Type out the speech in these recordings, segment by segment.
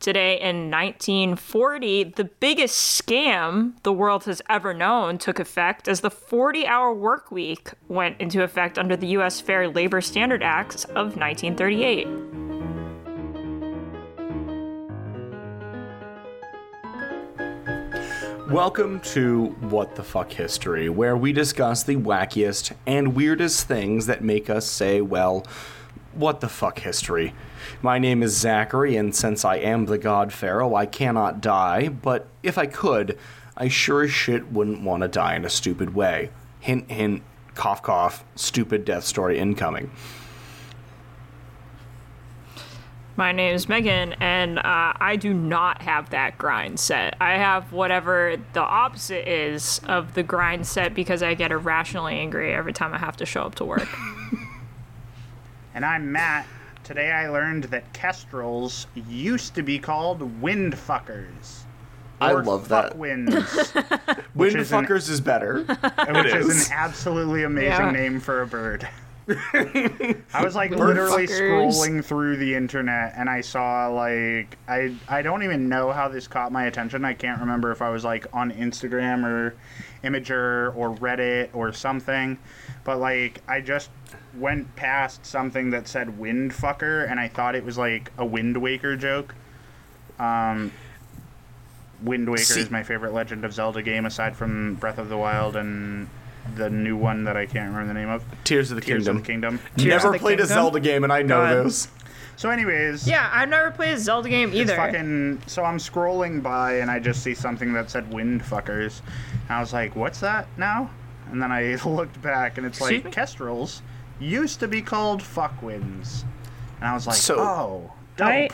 Today in 1940, the biggest scam the world has ever known took effect as the 40 hour work week went into effect under the U.S. Fair Labor Standard Acts of 1938. Welcome to What the Fuck History, where we discuss the wackiest and weirdest things that make us say, well, what the fuck history. My name is Zachary, and since I am the God Pharaoh, I cannot die, but if I could, I sure as shit wouldn't want to die in a stupid way. Hint, hint, cough, cough, stupid death story incoming. My name is Megan, and uh, I do not have that grind set. I have whatever the opposite is of the grind set because I get irrationally angry every time I have to show up to work. And I'm Matt. Today I learned that kestrels used to be called wind fuckers. I Or love that. fuck winds, Wind is an- fuckers is better. which is. is. an absolutely amazing Yeah. name for a bird. I was like literally fuckers. scrolling through the internet and I saw like I I don't even know how this caught my attention. I can't remember if I was like on Instagram or Imgur or Reddit or something. But like I just went past something that said wind fucker and I thought it was like a Wind Waker joke. Um Wind Waker See- is my favorite Legend of Zelda game aside from Breath of the Wild and the new one that I can't remember the name of. Tears of the Tears Kingdom. of the Kingdom. Tears Never of the played a Kingdom? Zelda game, and I know God. this. So, anyways, yeah, I've never played a Zelda game it's either. fucking. So I'm scrolling by and I just see something that said "wind fuckers," and I was like, "What's that now?" And then I looked back and it's Excuse like me? kestrels used to be called fuckwinds, and I was like, So- "Oh, dope." I-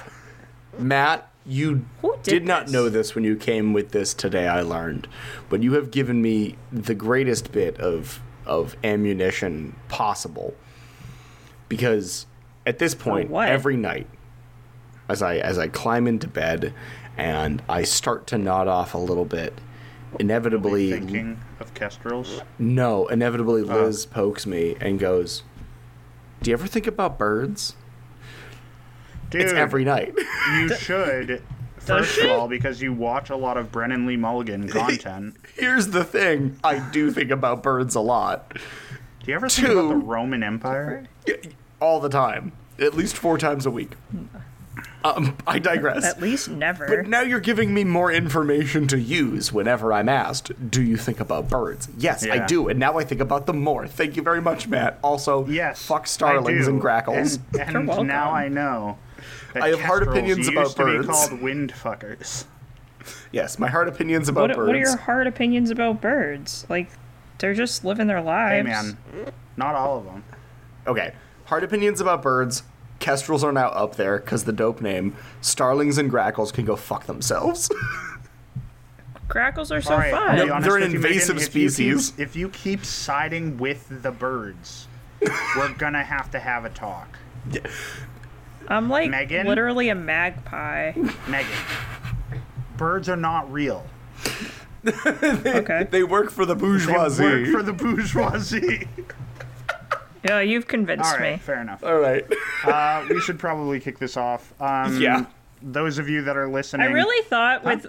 Matt, you Who did, did not know this when you came with this today, I learned. But you have given me the greatest bit of of ammunition possible. Because at this point, every night, as I as I climb into bed and I start to nod off a little bit, inevitably Thinking of kestrels. no, inevitably ah. Liz pokes me and goes, Do you ever think about birds? Dude, It's every night. you should. First of all, because you watch a lot of Brennan Lee Mulligan content. Here's the thing I do think about birds a lot. Do you ever think about the Roman Empire? All the time. At least four times a week. Um, I digress. At least never. But now you're giving me more information to use whenever I'm asked, do you think about birds? Yes, I do, and now I think about them more. Thank you very much, Matt. Also, Yes. fuck starlings and grackles. And, and now I know. I have hard kestrels opinions used about to birds. be called wind fuckers. yes, my hard opinions about What, birds. what are your hard opinions about birds? Like, they're just living their lives. Hey lives. man, not all of them. Okay, hard opinions about birds. Kestrels are now up there because the dope name. Starlings and grackles can go fuck themselves. Grackles are so All right, fun. I'll be honest they're an with you, Megan, invasive if you keep- species. if you keep siding with the birds, we're gonna have to have a talk. I'm like Megan? literally a magpie. Megan, birds are not real. Okay. they work for the They bourgeoisie. work for the bourgeoisie. Yeah, you've convinced All right, me. fair enough. All right. Uh, we should probably kick this off. Um, Yeah. Those of you that are listening, I really thought with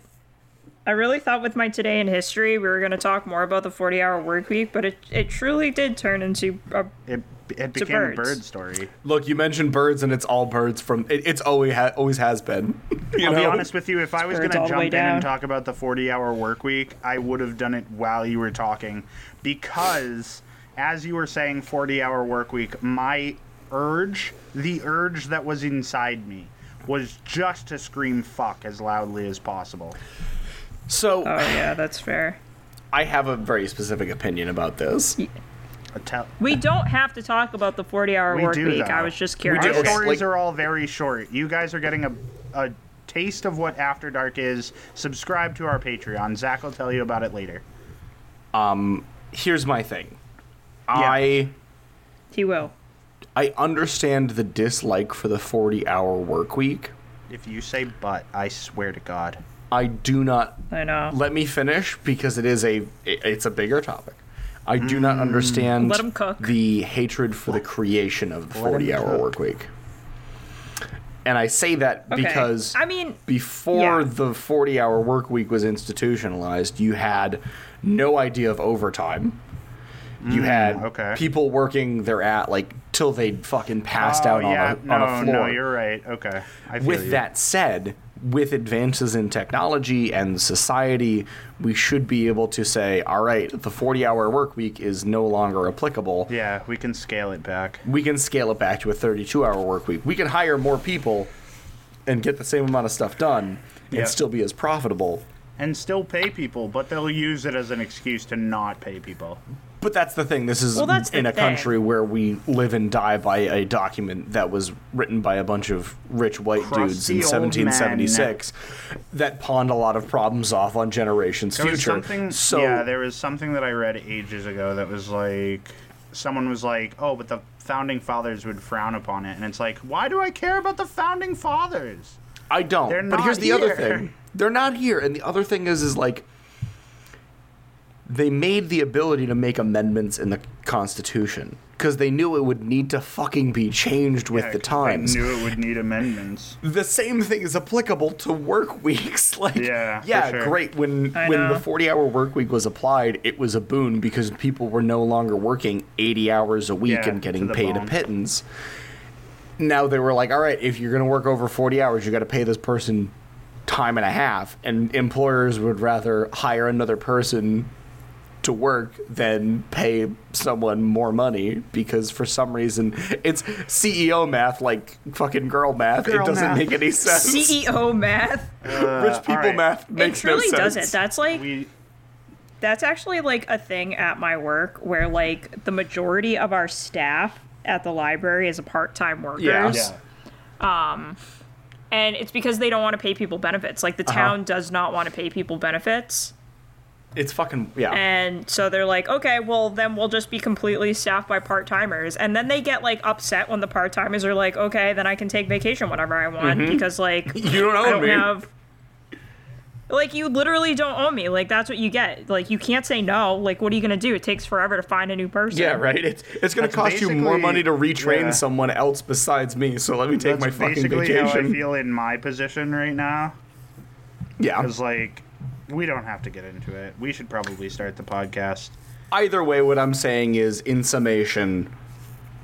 I really thought with my today in history we were going to talk more about the 40-hour work week, but it it truly did turn into a it, it became a birds. bird story. Look, you mentioned birds, and it's all birds from. It, it's always ha- always has been. You I'll know? be honest with you. If I was going Birds to the jump way in and talk about the 40-hour work week, I would have done it while you were talking, because as you were saying 40-hour work week, my urge, the urge that was inside me, was just to scream "fuck" as loudly as possible. So Oh yeah, that's fair. I have a very specific opinion about this. A tell- We don't have to talk about the 40-hour We work do, week. though. I was just do, curious. Our okay. stories like- are all very short. You guys are getting a, a taste of what After Dark is, subscribe to our Patreon. Zach will tell you about it later. Um, Here's my thing. I He will. I understand the dislike for the 40-hour work week. If you say but, I swear to God. I do not I know. let me finish because it is a it- it's a bigger topic. I do not mm. understand Let 'em cook. the hatred for the creation of the Let 'em 40 hour cook. work week. And I say that Okay. because I mean, before yeah. the 40 hour work week was institutionalized, you had no idea of overtime. You had Mm, okay. people working their at like till they fucking passed out oh, on, yeah. a, no, on a floor. no, you're right. Okay. I feel With you. that said, with advances in technology and society, we should be able to say, all right, the 40 hour work week is no longer applicable. Yeah, we can scale it back. We can scale it back to a 32 hour work week. We can hire more people and get the same amount of stuff done and still be as profitable. And still pay people, but they'll use it as an excuse to not pay people. But that's the thing. This is Well, in a thing. country where we live and die by a document that was written by a bunch of rich white dudes in Crusty old 1776 that pawned a lot of problems off on generations There future. so yeah, there was something that I read ages ago that was like, someone was like, "Oh, but the founding fathers would frown upon it," and it's like, why do I care about the founding fathers? I don't. They're but here's the other thing. They're not here. And the other thing is is like they made the ability to make amendments in the Constitution because they knew it would need to fucking be changed with Yeah, the times. They knew it would need amendments. the same thing is applicable to work weeks. Like, Yeah, yeah, sure. great. When I when the forty hour work week was applied, it was a boon because people were no longer working eighty hours a week Yeah, and getting the paid a pittance. Now they were like, all right, if you're going to work over forty hours, you got to pay this person time and a half, and employers would rather hire another person to work than pay someone more money because for some reason it's CEO math like fucking girl math. Girl it doesn't math. make any sense. CEO math. Rich people alright. math makes no sense. It really doesn't. That's like We that's actually like a thing at my work where like the majority of our staff at the library is a part-time workers. Yeah. yeah. And it's because they don't want to pay people benefits. Like the Uh-huh. town does not want to pay people benefits. It's fucking yeah. And so they're like, okay, well, then we'll just be completely staffed by part timers. And then they get like upset when the part timers are like, okay, then I can take vacation whenever I want because like Mm-hmm. You don't I don't me. have. Like you literally don't own me. Like that's what you get. Like you can't say no. Like what are you gonna do? It takes forever to find a new person. yeah, right. It's it's gonna That's cost you more money to retrain yeah. someone else besides me. So let me take That's my fucking basically how I feel in my position right now. Yeah. Because like, we don't have to get into it. We should probably start the podcast. Either way, what I'm saying is, in summation,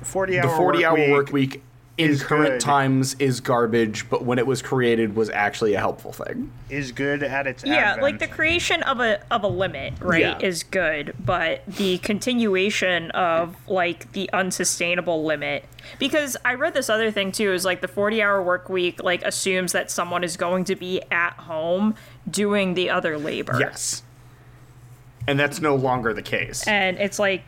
40 hour the hour 40 hour work work week in current good. times is garbage, but when it was created was actually a helpful thing. is good at its Yeah, like the creation of a of a limit, right, Yeah. is good, but the continuation of like the unsustainable limit because I read this other thing too is like the 40-hour work week like assumes that someone is going to be at home doing the other labor. Yes. And that's no longer the case. And it's like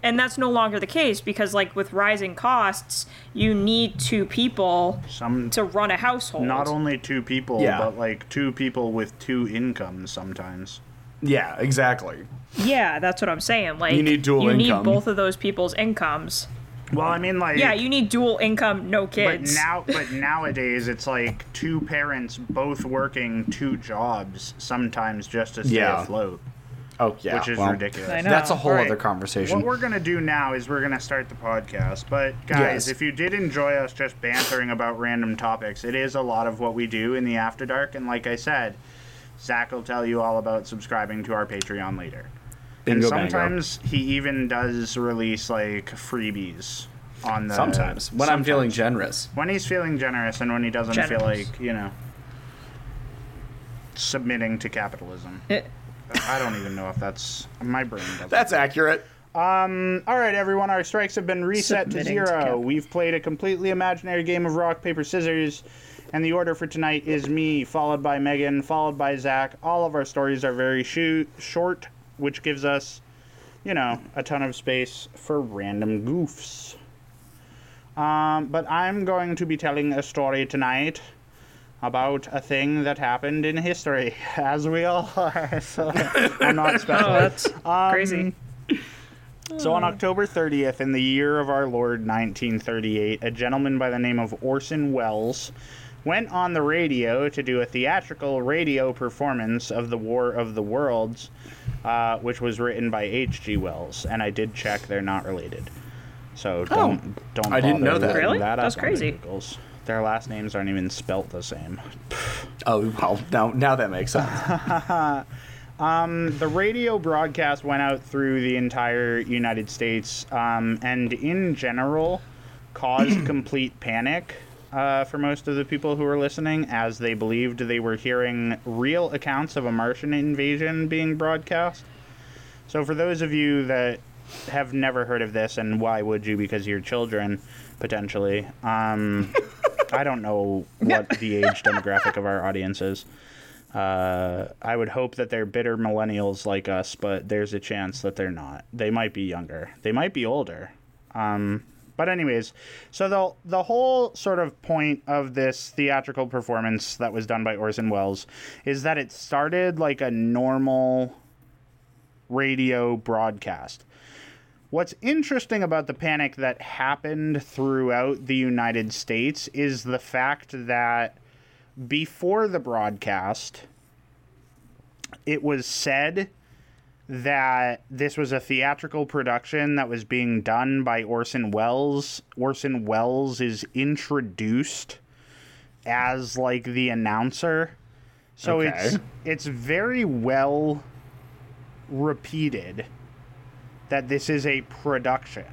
and that's no longer the case because like with rising costs, you need two people some to run a household. not only two people, Yeah. but like two people with two incomes sometimes. Yeah, exactly. Yeah, that's what I'm saying. Like You need dual you income. need both of those people's incomes. Well, I mean, like Yeah, you need dual income, no kids. But kids. now, but nowadays, it's like two parents both working two jobs sometimes just to stay Yeah. afloat, Oh, yeah. which is well, ridiculous. I know. That's a whole Alright. other conversation. What we're gonna do now is we're gonna start the podcast. But guys, Yes. if you did enjoy us just bantering about random topics, it is a lot of what we do in the After Dark. And like I said, Zach will tell you all about subscribing to our Patreon later. Bingo and bango. sometimes he even does release like freebies on the. Sometimes. When I'm feeling generous. when he's feeling generous and when he doesn't feel like you know submitting to capitalism. Eh, I don't even know if that's my brain. Doesn't. That's accurate. All right, everyone. Our strikes have been reset to Submitting to zero. cap- We've played a completely imaginary game of rock paper scissors, and the order for tonight is me, followed by Megan, followed by Zach. All of our stories are very shoo- short, which gives us, you know, a ton of space for random goofs. Um, but I'm going to be telling a story tonight about a thing that happened in history, as we all are. So I'm not special. Oh, that's Um, crazy. So on October 30th, in the year of our Lord 1938, a gentleman by the name of Orson Welles went on the radio to do a theatrical radio performance of The War of the Worlds, uh, which was written by H.G. Wells. And I did check; they're not related. So don't don't. I didn't know that. looking Really? That That's on crazy. Googles. Their last names aren't even spelt the same. Oh well, now now that makes sense. The radio broadcast went out through the entire United States, um, and in general, caused complete panic uh, for most of the people who were listening, as they believed they were hearing real accounts of a Martian invasion being broadcast. So, for those of you that have never heard of this, and why would you? Because you're children, potentially. Um, I don't know what the age demographic of our audience is. Uh, I would hope that they're bitter millennials like us, but there's a chance that they're not. They might be younger. They might be older. Um, but anyways, so the the whole sort of point of this theatrical performance that was done by Orson Welles is that it started like a normal radio broadcast. What's interesting about the panic that happened throughout the United States is the fact that before the broadcast, it was said that this was a theatrical production that was being done by Orson Welles. Orson Welles is introduced as like the announcer. So Okay. it's it's very well repeated that this is a production.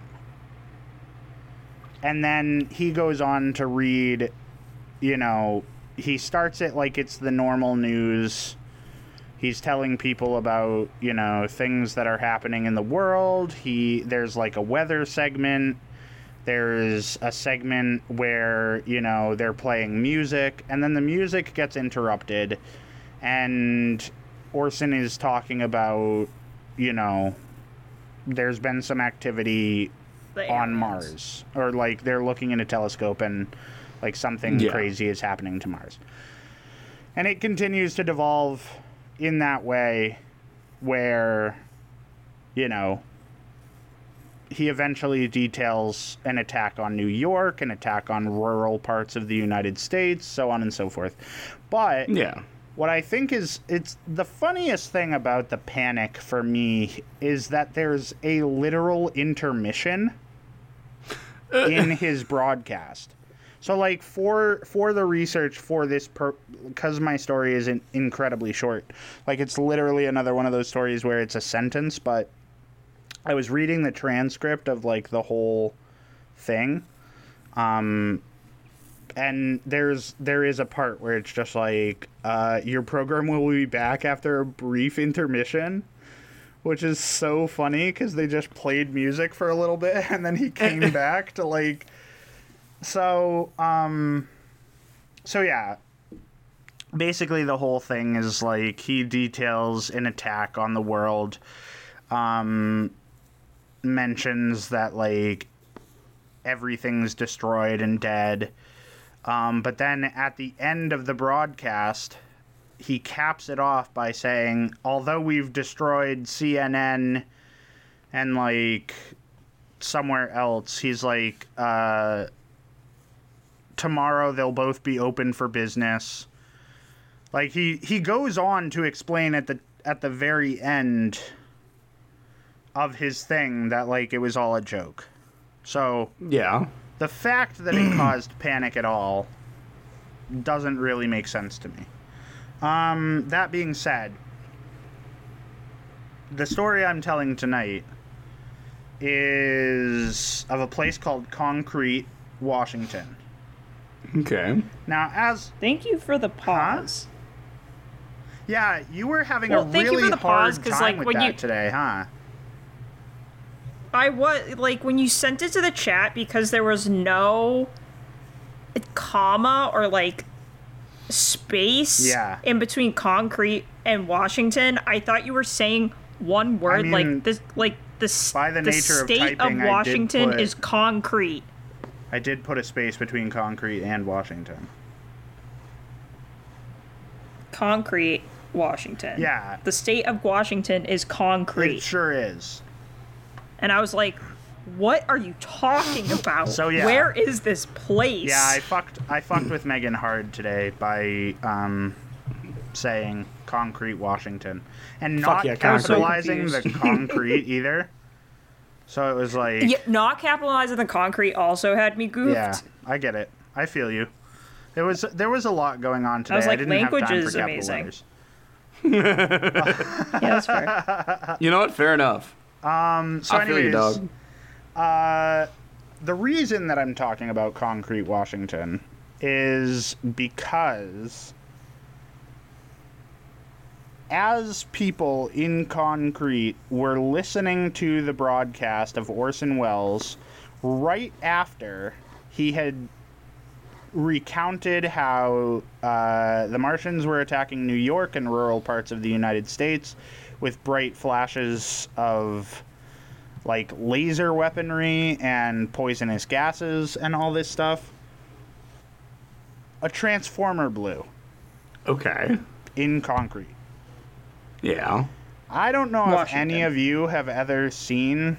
And then he goes on to read, you know, he starts it like it's the normal news. He's telling people about, you know, things that are happening in the world. He there's like a weather segment. There's a segment where, you know, they're playing music and then the music gets interrupted and Orson is talking about, you know, there's been some activity on. Mars, or like they're looking in a telescope and like something Yeah. crazy is happening to Mars. And it continues to devolve in that way where, you know, he eventually details an attack on New York, an attack on rural parts of the United States, so on and so forth. But yeah. what I think is it's the funniest thing about the panic for me is that there's a literal intermission uh. in his broadcast. So like for for the research for this per because my story isn't incredibly short. Like it's literally another one of those stories where it's a sentence, but I was reading the transcript of like the whole thing. Um and there's there is a part where it's just like uh, your program will be back after a brief intermission which is so funny because they just played music for a little bit and then he came back to like so um so yeah. Basically the whole thing is like he details an attack on the world um mentions that like everything's destroyed and dead. Um, but then at the end of the broadcast, he caps it off by saying, although we've destroyed CNN and like somewhere else, he's like, uh, tomorrow they'll both be open for business. Like he, he goes on to explain at the at the very end of his thing that like it was all a joke. So Yeah. the fact that it caused panic at all doesn't really make sense to me. Um, that being said, the story I'm telling tonight is of a place called Concrete, Washington. Okay. Now, as Thank you for the pause. yeah, you were having Well, a thank you for really the hard pause, 'cause, time like, with when that you- today, huh? I was like when you sent it to the chat because there was no comma or like space Yeah. in between concrete and Washington. I thought you were saying one word mean, like this like the, s- by the nature of state typing, I of did Washington put- is concrete. I did put a space between concrete and Washington. concrete Washington. Yeah. The state of Washington is concrete. It sure is. and I was like, what are you talking about? So, yeah. Where is this place? Yeah, I fucked. I fucked with Megan hard today by um, saying concrete Washington and Fuck not yeah, capitalizing So the concrete either. So it was like, Yeah, not capitalizing the concrete also had me goofed. yeah, I get it. I feel you. There was there was a lot going on today. I was like, didn't have language time is for capital amazing. letters. Yeah, that's fair. You know what? Fair enough. Um, So I feel anyways, you, dog. Uh, the reason that I'm talking about concrete Washington is because as people in concrete were listening to the broadcast of Orson Welles right after he had recounted how uh, the Martians were attacking New York and rural parts of the United States with bright flashes of like laser weaponry and poisonous gases and all this stuff. A transformer blew Okay. in concrete. Yeah. I don't know if any of you have ever seen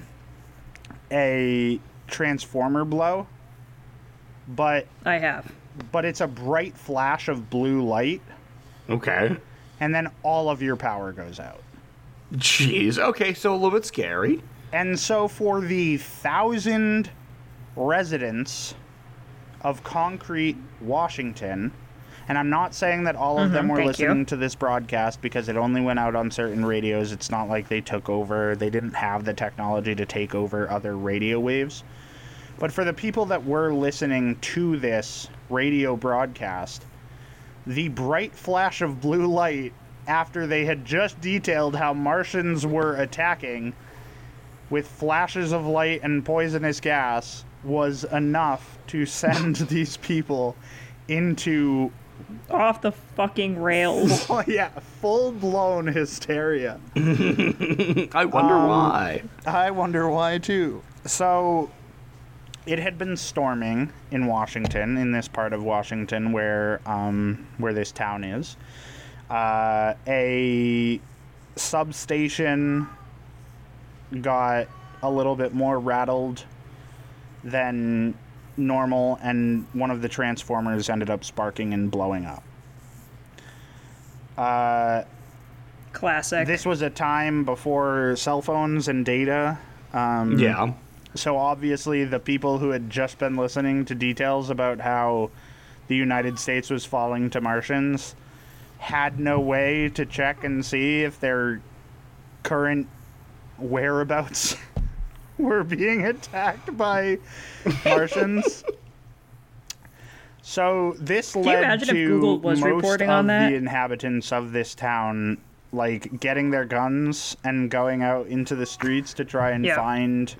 a transformer blow, but I have. but it's a bright flash of blue light Okay. and then all of your power goes out. Jeez. Okay, so a little bit scary. And so, for the thousand residents of Concrete, Washington, and I'm not saying that all of them mm-hmm. were thank you. listening to this broadcast because it only went out on certain radios. It's not like they took over, they didn't have the technology to take over other radio waves. But for the people that were listening to this radio broadcast, the bright flash of blue light after they had just detailed how Martians were attacking with flashes of light and poisonous gas was enough to send these people into Off the fucking rails. oh yeah full blown hysteria I wonder why. i wonder why too so it had been storming in washington in this part of washington where um, where this town is uh, a substation got a little bit more rattled than normal, and one of the transformers ended up sparking and blowing up. Uh, Classic. this was a time before cell phones and data. Um, Yeah. So obviously, the people who had just been listening to details about how the United States was falling to Martians had no way to check and see if their current whereabouts were being attacked by Martians. So this you led imagine if to Google was most reporting of on that? the inhabitants of this town like getting their guns and going out into the streets to try and Yeah. find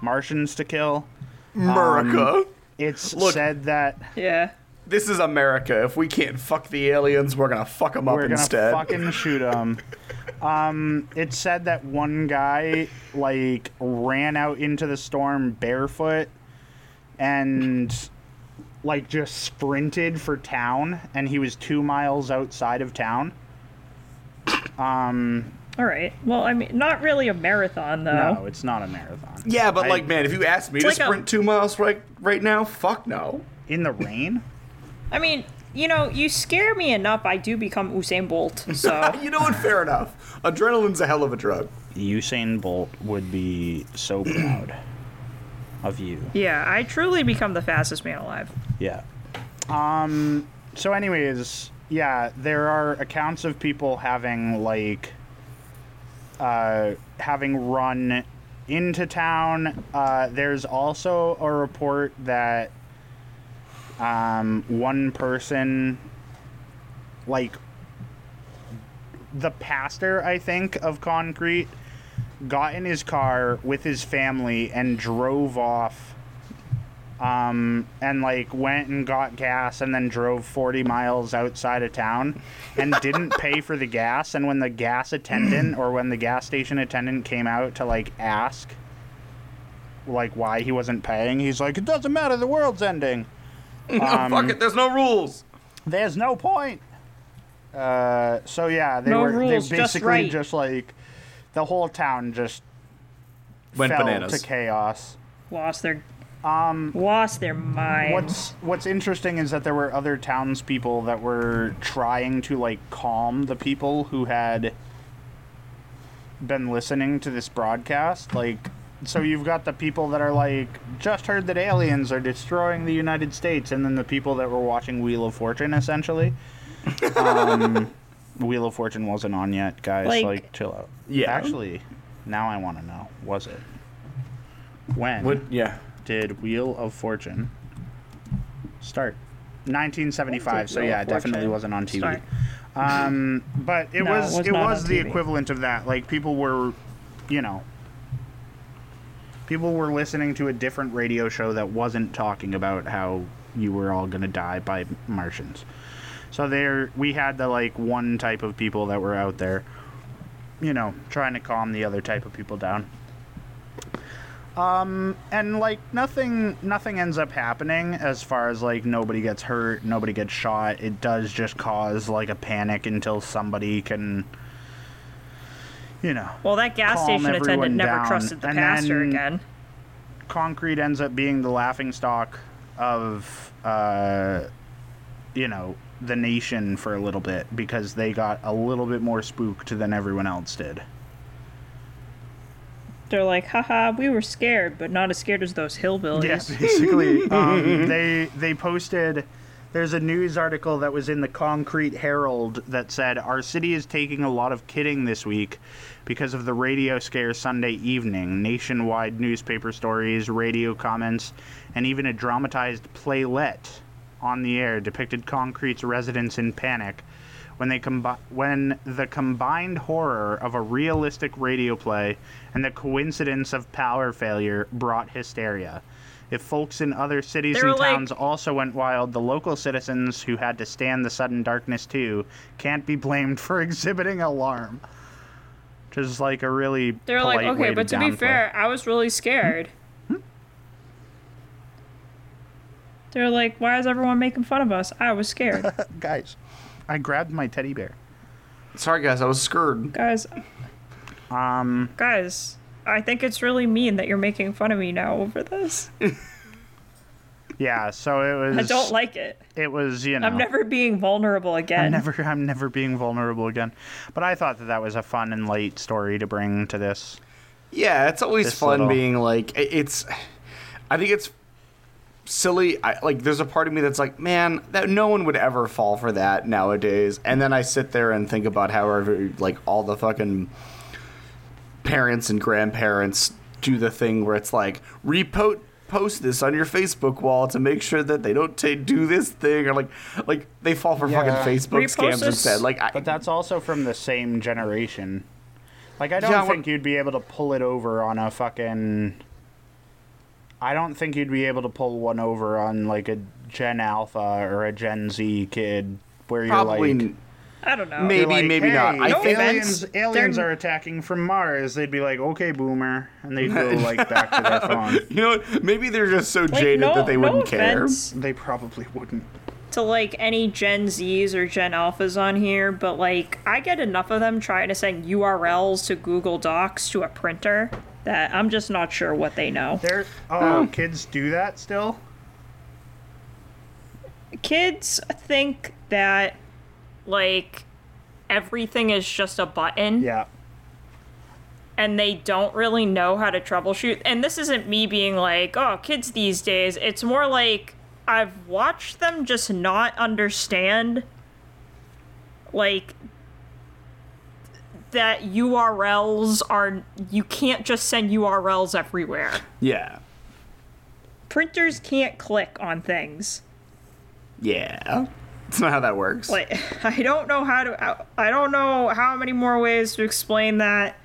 Martians to kill. America. Um, it's Look- said that yeah. This is America. If we can't fuck the aliens, we're gonna fuck them up instead. we're gonna fucking shoot them. Um, it said that one guy like ran out into the storm barefoot and like just sprinted for town, and he was two miles outside of town. Um, All right. Well, I mean, not really a marathon though. no, it's not a marathon. yeah, but I- like, man, if you ask me to like a- sprint two miles right right now, fuck no. In the rain? I mean, you know, you scare me enough. I do become Usain Bolt. So you know what? Fair enough. Adrenaline's a hell of a drug. Usain Bolt would be so proud of you. yeah, I truly become the fastest man alive. Yeah. Um. So, anyways, yeah, there are accounts of people having like, uh, having run into town. Uh, there's also a report that um, one person, like, the pastor, I think, of Concrete, got in his car with his family and drove off um, and like went and got gas and then drove 40 miles outside of town and didn't pay for the gas. And when the gas attendant or when the gas station attendant came out to like ask like why he wasn't paying he's like it doesn't matter the world's ending fuck it. There's no rules. there's no point Uh, so yeah, they No were rules, they just basically right. just like the whole town just Went fell bananas. to chaos. Lost their um lost their mind. What's what's interesting is that there were other townspeople that were trying to like calm the people who had been listening to this broadcast. Like, so you've got the people that are like just heard that aliens are destroying the United States, and then the people that were watching Wheel of Fortune, essentially. Um, Wheel of Fortune wasn't on yet, guys. Like- Like, chill out. Yeah. Actually, now I want to know. Was it? When? What? Yeah. did Wheel of Fortune start? 1975. So yeah, it definitely wasn't on TV. start? Um, but it No, it was was it was the TV. equivalent of that. Like people were, you know, people were listening to a different radio show that wasn't talking about how you were all gonna die by Martians. So there, we had the like one type of people that were out there, you know, trying to calm the other type of people down. Um, and like nothing, nothing ends up happening as far as like nobody gets hurt, nobody gets shot. It does just cause like a panic until somebody can, you know, well, that gas station attendant never down, trusted the and pastor again. concrete ends up being the laughing stock of uh you know the nation for a little bit because they got a little bit more spooked than everyone else did They're like, haha, we were scared, but not as scared as those hillbillies. yeah basically um, they they posted there's a news article that was in the concrete herald that said our city is taking a lot of kidding this week because of the radio scare sunday evening nationwide newspaper stories radio comments and even a dramatized playlet on the air depicted concrete's residents in panic when they combi- when the combined horror of a realistic radio play and the coincidence of power failure brought hysteria. If folks in other cities They were and like- towns also went wild, the local citizens who had to stand the sudden darkness too can't be blamed for exhibiting alarm. Which is like a really They're like, polite way okay, but to be fair, I was really scared. They're like, why is everyone making fun of us? I was scared. guys, I grabbed my teddy bear. Sorry, guys. I was scared. guys, Um, guys, I think it's really mean that you're making fun of me now over this. yeah. So it was. I don't like it. It was you know. I'm never being vulnerable again. I'm never, I'm never being vulnerable again. But I thought that that was a fun and light story to bring to this. Yeah, it's always This fun little- being like it's. I think it's silly. I, like, there's a part of me that's like, man, that no one would ever fall for that nowadays. And then I sit there and think about how every, like all the fucking parents and grandparents do the thing where it's like repost post this on your Facebook wall to make sure that they don't ta do this thing or like like they fall for Yeah. fucking Facebook Repost scams this- instead. Like I, But that's also from the same generation. Like I don't Yeah, think you'd be able to pull it over on a fucking. I don't think you'd be able to pull one over on like a Gen Alpha or a Gen Z kid where you're probably like. I don't know. Maybe, like, maybe not. I no think aliens, aliens They're- are attacking from Mars. They'd be like, "Okay, boomer," and they'd go like back to their phone. you know what? Maybe they're just so Like, jaded no, that they no wouldn't care. They probably wouldn't. to like any Gen Zs or Gen Alphas on here, but like I get enough of them trying to send URLs to Google Docs to a printer that I'm just not sure what they know. There. Oh, kids do that still. Kids think that like everything is just a button Yeah. and they don't really know how to troubleshoot. And this isn't me being like, oh, kids these days. It's more like I've watched them just not understand, like, that URLs are. You can't just send URLs everywhere. Yeah. Printers can't click on things. Yeah. That's not how that works. Like, I don't know how to. I don't know how many more ways to explain that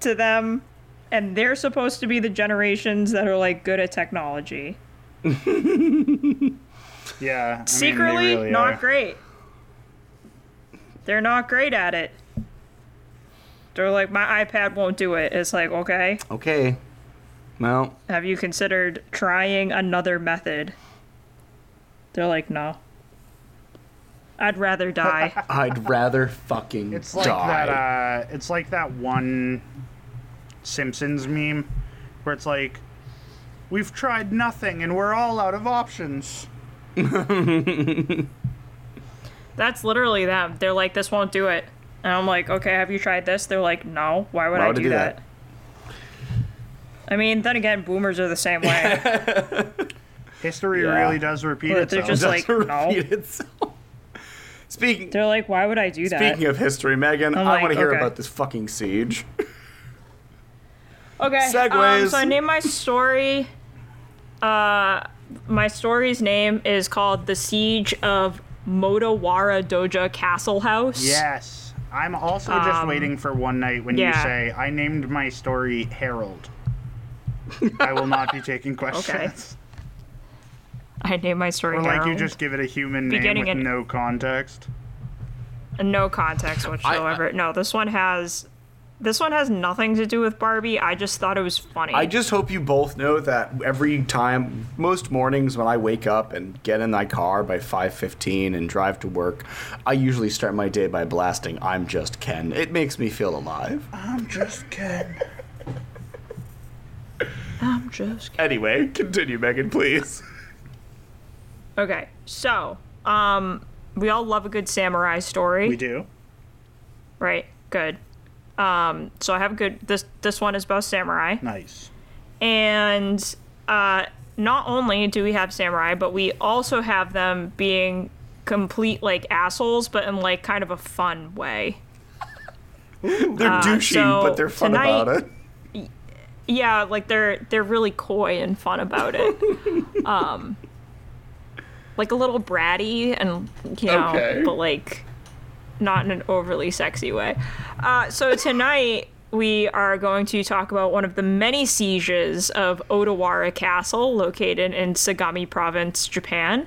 to them. And they're supposed to be the generations that are like good at technology. Yeah. I mean, Secretly, really not are. great. They're not great at it. They're like, my iPad won't do it. It's like, okay, okay. Well, have you considered trying another method? They're like, no. I'd rather die. I'd rather fucking It's like die. that. Uh, it's like that one Simpsons meme where it's like, "We've tried nothing and we're all out of options." That's literally them. They're like, this won't do it. And I'm like, okay, have you tried this? They're like, no. Why would Why I would I do do that? I mean, then again, boomers are the same way. History Yeah. really does repeat But they're itself. just Doesn't like, no. itself. Speaking They're like, why would I do that? speaking of history, Megan, I'm I like, want to hear okay. about this fucking siege. Okay. Um, Segues. so I named my story. Uh, my story's name is called "The Siege of Motowara Dojo Castle House." yes, I'm also just Um, waiting for one night when you say, "I named my story Harold." I will not be taking questions. I named my story. Or like you just give it a human name Beginning with in- no context. no context whatsoever. no, this one has. This one has nothing to do with Barbie. I just thought it was funny. I just hope you both know that every time, most mornings when I wake up and get in my car by 5:15 and drive to work, I usually start my day by blasting "I'm Just Ken." It makes me feel alive. I'm just kidding. I'm just Ken. Anyway, continue, Megan, please. Okay, so um, we all love a good samurai story, We do. right? Good. Um, so I have a good. This this one is about samurai, Nice. and uh, not only do we have samurai, but we also have them being complete like assholes, but in like kind of a fun way. They're douchey, Uh, so but they're fun tonight- about it. Yeah, like they're they're really coy and fun about it. um, like a little bratty and you know, Okay. but like not in an overly sexy way. Uh, so tonight we are going to talk about one of the many sieges of Odawara Castle, located in Sagami Province, Japan.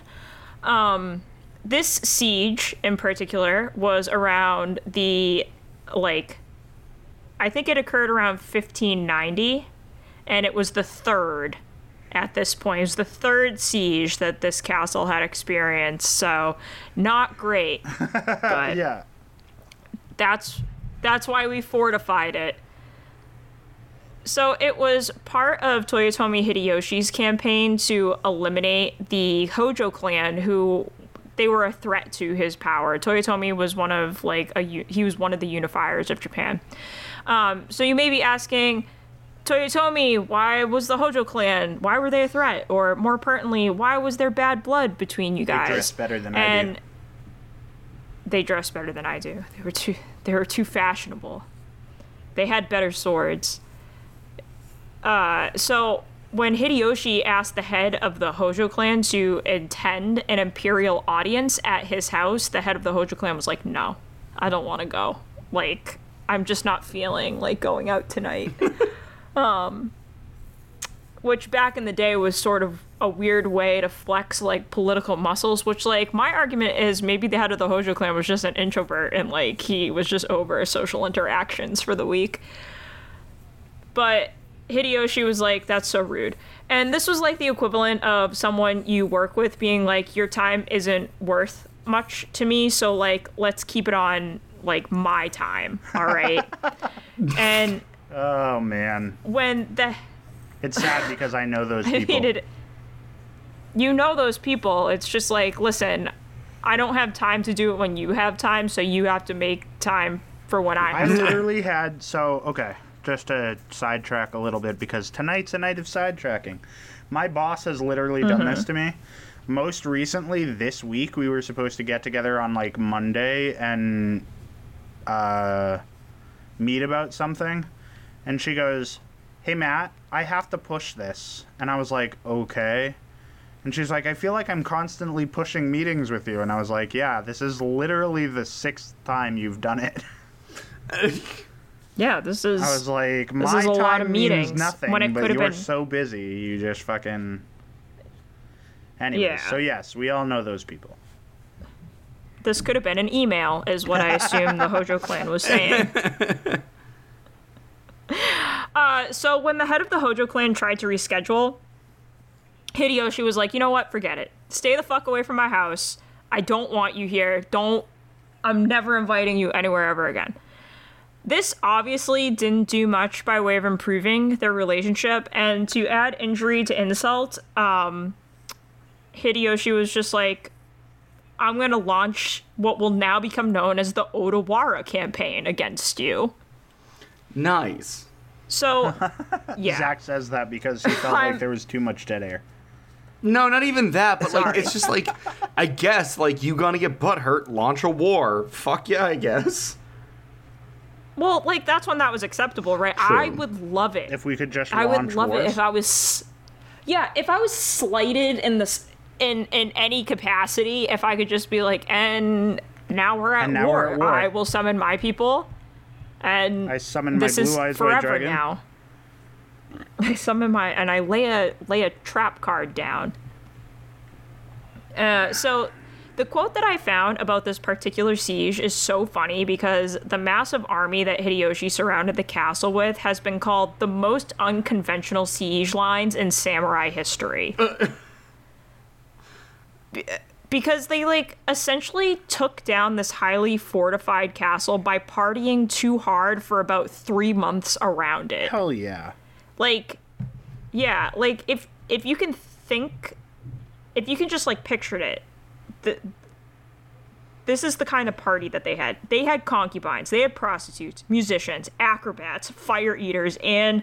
Um, this siege in particular was around the like I think it occurred around 1590, and it was the third at this point. It was the third siege that this castle had experienced, so not great. But Yeah. that's that's why we fortified it. So it was part of Toyotomi Hideyoshi's campaign to eliminate the Hojo clan who they were a threat to his power. Toyotomi was one of like a he was one of the unifiers of Japan. Um, so you may be asking Toyotomi, why was the Hojo clan? Why were they a threat? Or more pertinently, why was there bad blood between you guys? They dress better than I do. and they dressed better than I do. They were too they were too fashionable. They had better swords. Uh, so when Hideyoshi asked the head of the Hojo clan to attend an imperial audience at his house, the head of the Hojo clan was like, "No, I don't want to go. Like, I'm just not feeling like going out tonight." um, which back in the day was sort of a weird way to flex like political muscles. Which, like, my argument is maybe the head of the Hojo clan was just an introvert and like he was just over social interactions for the week. But Hideyoshi was like, that's so rude. And this was like the equivalent of someone you work with being like, your time isn't worth much to me, so like, let's keep it on like my time, all right? and Oh man. when the It's sad because I know those I people. it, you know those people. It's just like, listen, I don't have time to do it when you have time, so you have to make time for when I I have time. literally had so okay, just to sidetrack a little bit because tonight's a night of sidetracking. My boss has literally done this to me. Most recently this week we were supposed to get together on like Monday and uh meet about something and she goes, "Hey Matt, I have to push this." And I was like, "Okay." And she's like, I feel like I'm constantly pushing meetings with you. And I was like, yeah, this is literally the sixth time you've done it. Yeah, this is. I was like, This my is a time lot of means meetings, nothing, when it but could've you're been- so busy, you just fucking. Anyways, Yeah. so yes, we all know those people. this could have been an email, is what I assume the Hojo clan was saying. uh, so when the head of the Hojo clan tried to reschedule, Hideyoshi was like, you know what, forget it. Stay the fuck away from my house. I don't want you here. Don't I'm never inviting you anywhere ever again. This obviously didn't do much by way of improving their relationship, and to add injury to insult, um, Hideyoshi was just like, I'm going to launch what will now become known as the Odawara campaign against you. Nice. So, yeah. Zach says that because he felt like there was too much dead air. No, not even that, but like it's just like I guess like you gonna get butt hurt, launch a war. Fuck yeah, I guess. Well, like, that's when that was acceptable, right? True. I would love it. If we could just I would love wars. it if I was, yeah, if I was slighted in this in in any capacity. If I could just be like, and now we're at, And now war. we're at war. I will summon my people, and I summon my this is blue eyes white forever dragon. now. I summon my and I lay a lay a trap card down. Uh, so the quote that I found about this particular siege is so funny because the massive army that Hideyoshi surrounded the castle with has been called the most unconventional siege lines in samurai history. Be- because they like essentially took down this highly fortified castle by partying too hard for about 3 months around it Hell yeah. like yeah like if if you can think if you can just like picture it the this is the kind of party that they had they had concubines they had prostitutes musicians acrobats fire eaters and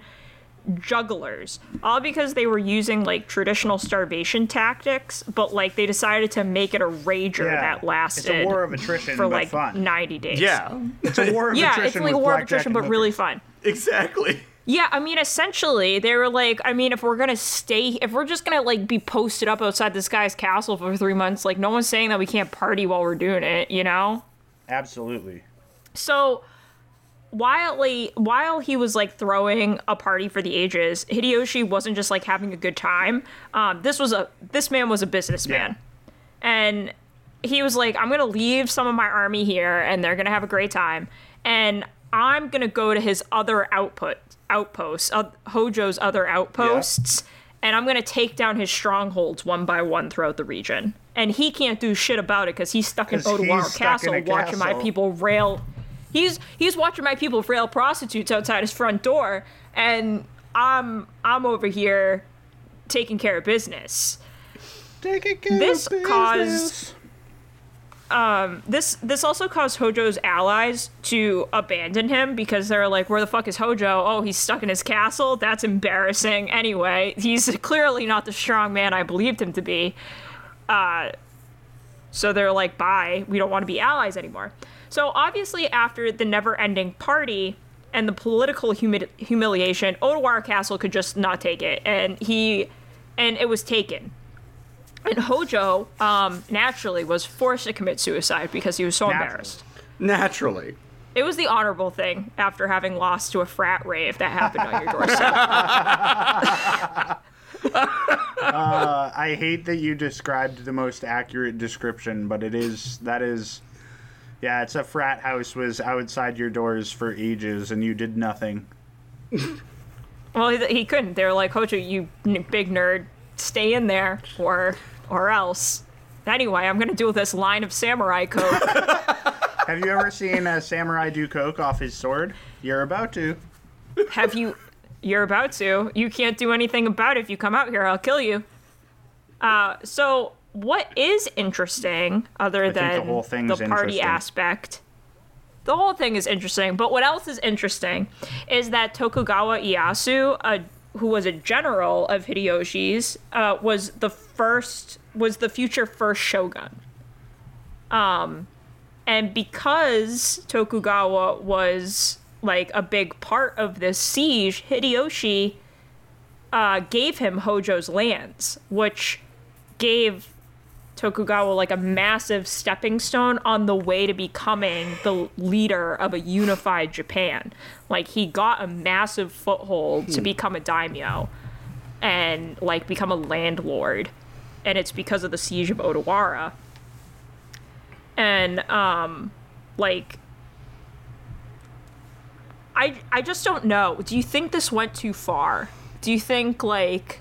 jugglers all because they were using like traditional starvation tactics but like they decided to make it a rager Yeah. that lasted It's a war of attrition, for but like fun. 90 days Yeah, It's a war of yeah attrition it's like a war of attrition but really fun exactly. yeah, I mean, essentially, they were like, I mean, if we're gonna stay, if we're just gonna like be posted up outside this guy's castle for three months, like, no one's saying that we can't party while we're doing it, you know? Absolutely. So, while he, while he was like throwing a party for the ages, Hideyoshi wasn't just like having a good time. Um, this was a this man was a businessman, and he was like, I'm gonna leave some of my army here, and they're gonna have a great time, and I'm gonna go to his other output outposts, uh, Hojo's other outposts, and I'm gonna take down his strongholds one by one throughout the region. And he can't do shit about it because he's stuck in Odawara Castle watching my people rail. He's he's watching my people rail prostitutes outside his front door, and I'm I'm over here taking care of business. Taking care This of caused- business. this this also caused Hojo's allies to abandon him because they're like, "Where the fuck is Hojo? Oh, he's stuck in his castle. That's embarrassing." Anyway, he's clearly not the strong man I believed him to be. Uh, so they're like, "Bye. We don't want to be allies anymore." So obviously, after the never-ending party and the political humi- humiliation, Odawara Castle could just not take it, and he and it was taken. And Hojo, um, naturally, was forced to commit suicide because he was so Naturally. embarrassed. Naturally. It was the honorable thing after having lost to a frat rave that happened on your doorstep. Uh, I hate that you described the most accurate description, but it is that is, yeah, it's a frat house was outside your doors for ages, and you did nothing. well, he, he couldn't. They were like, Hojo, you n- big nerd, stay in there, or or else. Anyway, I'm gonna do this line of samurai coke. Have you ever seen a samurai do coke off his sword? You're about to. Have you? You're about to. You can't do anything about it. If you come out here, I'll kill you. Uh, so what is interesting, other the than thing's the party aspect? The whole thing is interesting, but what else is interesting is that Tokugawa Ieyasu, uh, who was a general of Hideyoshi's, uh, was the first, was the future first shogun. Um, and because Tokugawa was like a big part of this siege, Hideyoshi uh, gave him Hojo's lands, which gave Tokugawa like a massive stepping stone on the way to becoming the leader of a unified Japan. Like he got a massive foothold to become a daimyo and like become a landlord. And it's because of the siege of Odawara. And um like I I just don't know. Do you think this went too far? Do you think like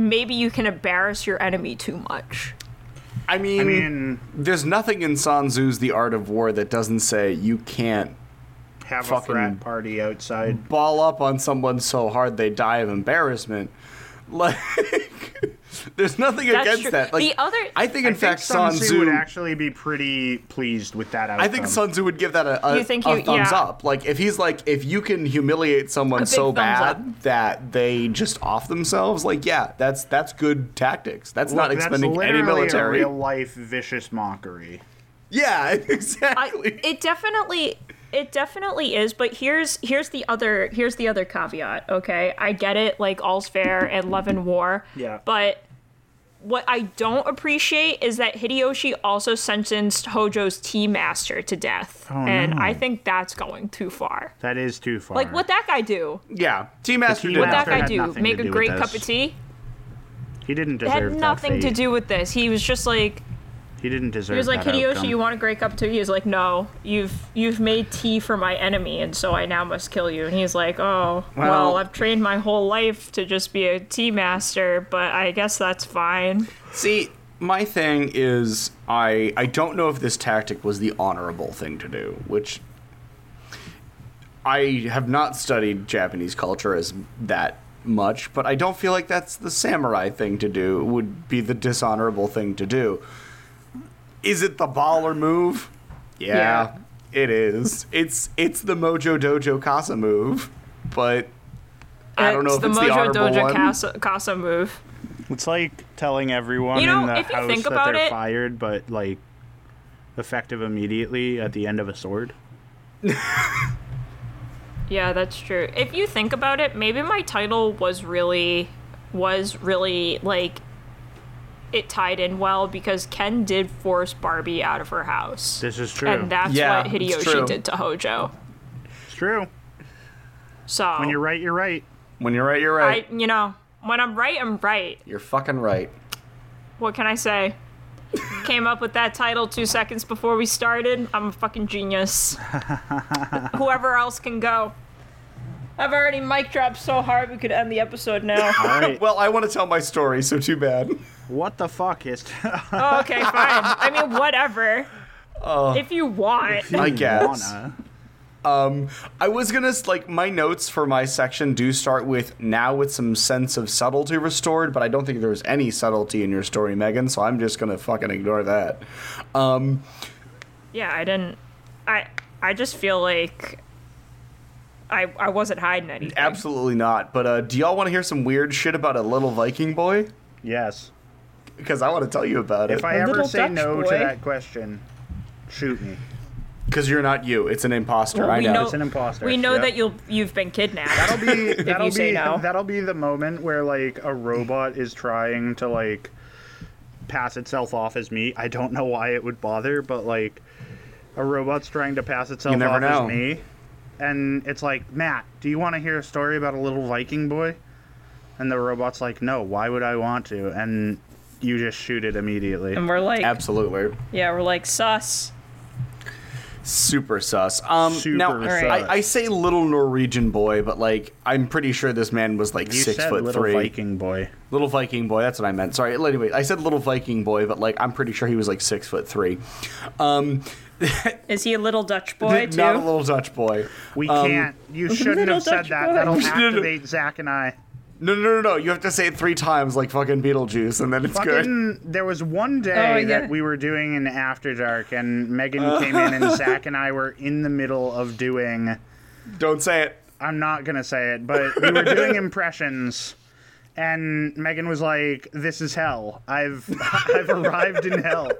Maybe you can embarrass your enemy too much. I mean, I mean, there's nothing in Sun Tzu's The Art of War that doesn't say you can't have a frat party outside. ball up on someone so hard they die of embarrassment. Like, there's nothing That's against true. that. Like, The other- I think in I fact think Sun Sun Tzu would actually be pretty pleased with that outcome. I think Sun Tzu would give that a, a, You think a you- thumbs yeah. up. Like if he's like, if you can humiliate someone so bad up. that they just off themselves, like yeah, that's that's good tactics. That's not Look, expending that's any military. A real life vicious mockery. Yeah, I, exactly. it definitely it definitely is but here's here's the other here's the other caveat okay i get it like all's fair and love and war Yeah. but what i don't appreciate is that hideyoshi also sentenced hojo's tea master to death. Oh, and no. i think that's going too far. That is too far. like what that guy do? Yeah, Tea Master Tea did what that guy do? Make to a do great cup of tea? He didn't it had nothing that to do with this. He was just like He didn't deserve. He was like, that Hideyoshi, outcome. you want a great cup of tea? He's like, No, you've you've made tea for my enemy, and so I now must kill you. And he's like, Oh, well, Well- I've trained my whole life to just be a tea master, but I guess that's fine. See, my thing is, I I don't know if this tactic was the honorable thing to do, which I have not studied Japanese culture as that much, but I don't feel like that's the samurai thing to do. It would be the dishonorable thing to do. Is it the baller move? Yeah, Yeah. it is. It's it's the Mojo Dojo Casa move, but I don't know if the it's the Mojo honorable Dojo one. Casa, Casa move. It's like telling everyone You know, in the if you house think that about they're it- fired, but like effective immediately at the end of a sword. Yeah, that's true. If you think about it, maybe my title was really was really like it tied in well because Ken did force Barbie out of her house. This is true. And that's Yeah, what it's Hideyoshi did to Hojo. it's true. So When you're right, you're right. When you're right, you're right. I, you know, when I'm right, I'm right. You're fucking right. What can I say? Came up with that title two seconds before we started. I'm a fucking genius. Whoever else can go. I've already mic dropped so hard we could end the episode now. All right. Well, I want to tell my story, so too bad. What the fuck is? oh, okay, fine. I mean, whatever. if you want. I guess. Wanna. Um, I was gonna like my notes for my section do start with now with some sense of subtlety restored, but I don't think there's any subtlety in your story, Megan. So I'm just gonna fucking ignore that. Um, Yeah, I didn't. I I just feel like I I wasn't hiding anything. absolutely not. But uh, do y'all want to hear some weird shit about a little Viking boy? Yes. Because I want to tell you about If it. I A ever say Dutch no boy. to that question, shoot me. Because you're not you. It's an imposter. Well, I we know. know- It's an imposter. We know Yep. that you'll you've been kidnapped. That'll be that'll you say be no. that'll be the moment where like a robot is trying to like pass itself off as me. I don't know why it would bother, but like a robot's trying to pass itself off know. as me. And it's like, Matt, do you want to hear a story about a little Viking boy? And the robot's like, No, why would I want to? And you just shoot it immediately. and we're like, Absolutely. yeah, we're like sus. Super sus. Um, Super now sus. I, I say little Norwegian boy, but like I'm pretty sure this man was like You six said foot little three. Viking boy. Little Viking boy. That's what I meant. Sorry. Anyway, I said little Viking boy, but like I'm pretty sure he was like six foot three. Um, Is he a little Dutch boy too? not a little Dutch boy. We Um, can't. You shouldn't Little have said Dutch that. boy. That'll activate Zach and I. No, no, no, no. You have to say it three times like fucking Beetlejuice, and then it's good. There was one day Oh, yeah. that we were doing an After Dark, and Megan came in, and Zach and I were in the middle of doing. Don't say it. I'm not gonna say it, but we were doing impressions, and Megan was like, "This is hell. I've I've arrived in hell."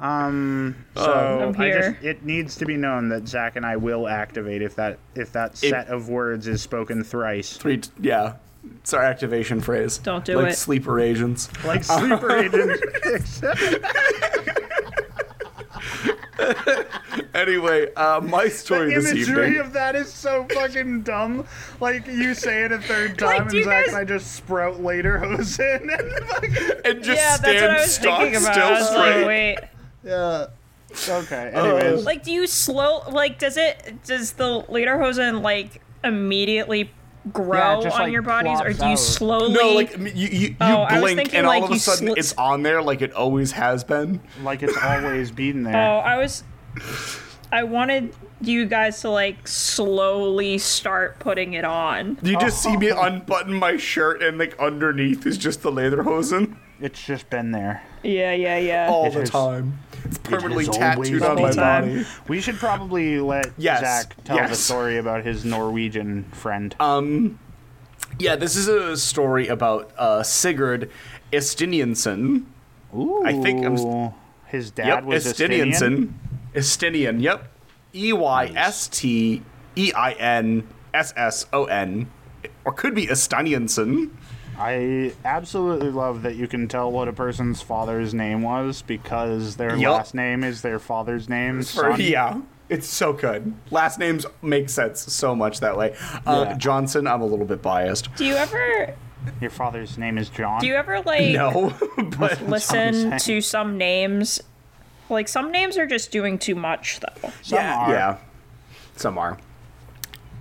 Um, so I'm I here. just it needs to be known that Zach and I will activate if that if that set of words is spoken thrice. Three. Yeah. It's our activation phrase. Don't do it. like it. sleeper agents. Like sleeper agent. Anyway, uh, my The story this imagery evening. of that is so fucking dumb. Like you say it a third time, Like, and Zach guys- and I just sprout later hose in. And fucking, and just yeah, that's what stand I was stock thinking about. still I was straight. like, wait. yeah. Okay. Anyways, Like, do you slow? Like, does it? Does the lederhosen like immediately grow Yeah, just, on like, your bodies, or do you slowly? No, like you, you, you Oh, I was blink thinking, and all like, of a sudden sli- it's on there like it always has been. like it's always been there. Oh, I was. I wanted you guys to like slowly start putting it on. You just see me oh. unbutton my shirt and like underneath is just the lederhosen It's just been there. Yeah, yeah, yeah. all It the has- time. It's permanently tattooed always on my been body. We should probably let Yes, Zach tell the story about his Norwegian friend. Um, yeah, this is a story about uh, Sigurd Estiniansen. Ooh, I think I'm his dad Yep, was Estinian. Estiniansen. Estinian, yep. E Y S T E I N S S O N. Or could be Estiniansen. I absolutely love that you can tell what a person's father's name was because their Yup. last name is their father's name. For, son. yeah. It's so good. Last names make sense so much that way. Uh, Yeah. Johnson, I'm a little bit biased. Do you ever? Your father's name is John. Do you ever like No, but listen to some names? Like some names are just doing too much, though. Some yeah, are. yeah. Some are.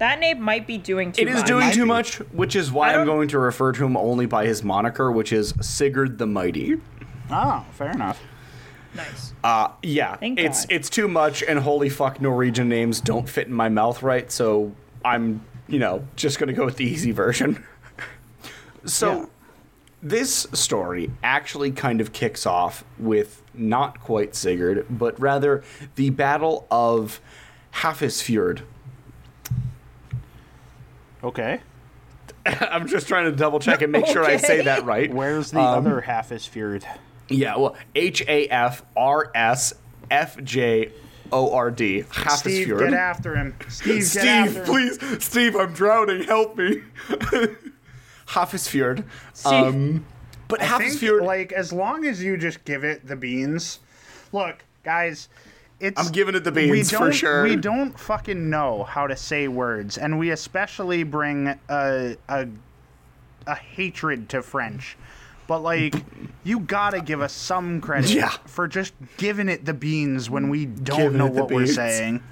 That name might be doing too It much. is doing too much, which is why I I'm going to refer to him only by his moniker, which is Sigurd the Mighty. Oh, fair enough. nice. Uh, yeah, Thank it's God. it's too much, and holy fuck, Norwegian names don't fit in my mouth right. So I'm, you know, just gonna go with the easy version. so Yeah. this story actually kind of kicks off with not quite Sigurd, but rather the Battle of Hafrsfjord. Okay. I'm just trying to double check and make sure I say that right. Where's the Um, other half is feared? Yeah, well, H A F R S F J O R D. Half Steve, feared. get after him. Steve, get Steve, after him. please, Steve, I'm drowning. Help me. Hafrsfjord. Steve. Um, but I think, feared. like, as long as you just give it the beans. Look, guys, it's. I'm giving it the we beans for don't- sure. We don't fucking know how to say words, and we especially bring a a, a hatred to French. But like, you gotta give us some credit Yeah. for just giving it the beans when we don't Giving know it the what we're saying.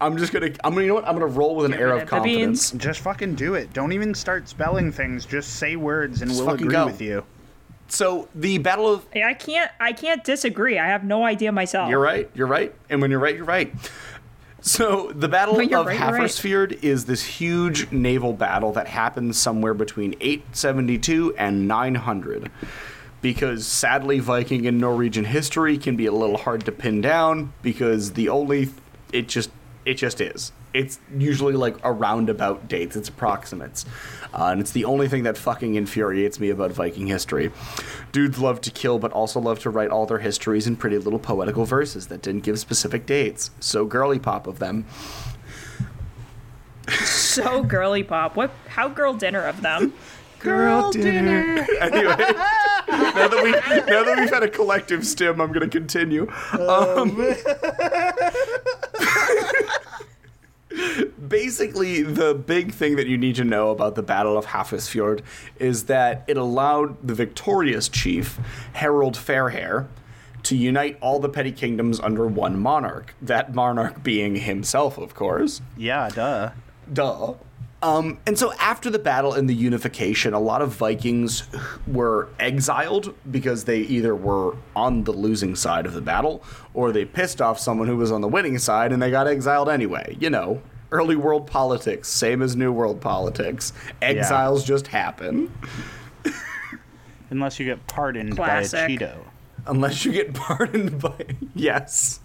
I'm just gonna. I'm gonna. You know what? I'm gonna roll with an air of confidence. Just fucking do it. Don't even start spelling things. Just say words, and we'll agree go. with you. So the battle of I can't. I can't disagree. I have no idea myself. You're right. You're right. And when you're right, you're right. So the Battle of right, right. Is this huge naval battle that happens somewhere between 872 and 900. Because sadly, Viking and Norwegian history can be a little hard to pin down because the only it just it just is. It's usually like a roundabout dates. It's approximates, uh, and it's the only thing that fucking infuriates me about Viking history. Dudes love to kill, but also love to write all their histories in pretty little poetical verses that didn't give specific dates. So girly pop of them. So girly pop. What? How girl dinner of them? Girl dinner. anyway, now that we now that we've had a collective stim, I'm going to continue. Um, basically, the big thing that you need to know about the Battle of Hafrsfjord is that it allowed the victorious chief, Harold Fairhair, to unite all the petty kingdoms under one monarch. That monarch being himself, of course. Yeah, duh. Duh. Um, and so after the battle and the unification, a lot of Vikings were exiled because they either were on the losing side of the battle or they pissed off someone who was on the winning side and they got exiled anyway. You know, Early world politics, same as new world politics. Exiles just happen. Unless you get pardoned Classic. by a Cheeto. Unless you get pardoned by. Yes.